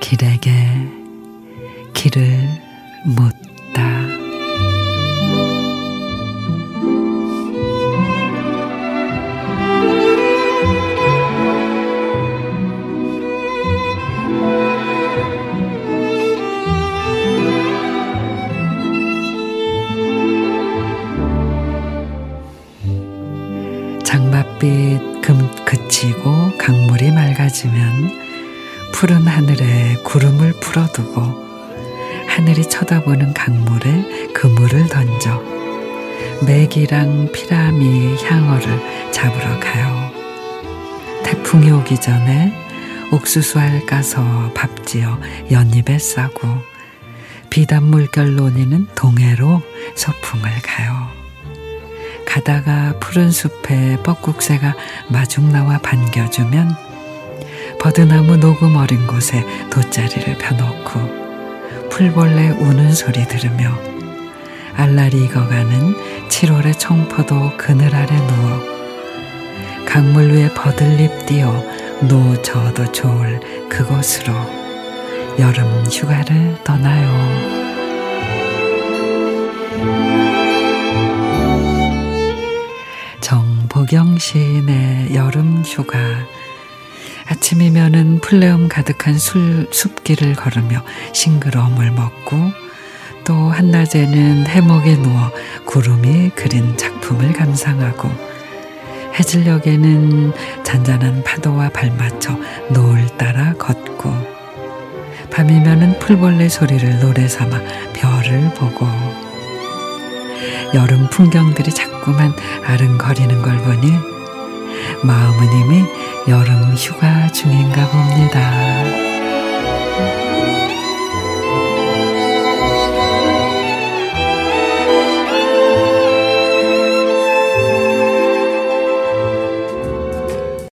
길에게 길을 묻 장맛빛 금 그치고 강물이 맑아지면 푸른 하늘에 구름을 풀어두고 하늘이 쳐다보는 강물에 그물을 던져 맥이랑 피라미 향어를 잡으러 가요. 태풍이 오기 전에 옥수수알 까서 밥 지어 연잎에 싸고 비단 물결 논이는 동해로 소풍을 가요. 가다가 푸른 숲에 뻐국새가 마중 나와 반겨주면 버드나무 녹음 어린 곳에 돗자리를 펴놓고 풀벌레 우는 소리 들으며 알라리 익어가는 7월의 청포도 그늘 아래 누워 강물 위에 버들잎 띄어 노져도 좋을 그곳으로 여름 휴가를 떠나요. 정보경 시인의 여름 휴가. 아침이면은 풀레음 가득한 술, 숲길을 걸으며 싱그러움을 먹고 또 한낮에는 해목에 누워 구름이 그린 작품을 감상하고 해질녘에는 잔잔한 파도와 발맞춰 노을 따라 걷고 밤이면은 풀벌레 소리를 노래 삼아 별을 보고 여름 풍경들이 자꾸만 아른거리는 걸 보니 마음은 이미 여름 휴가 중인가 봅니다.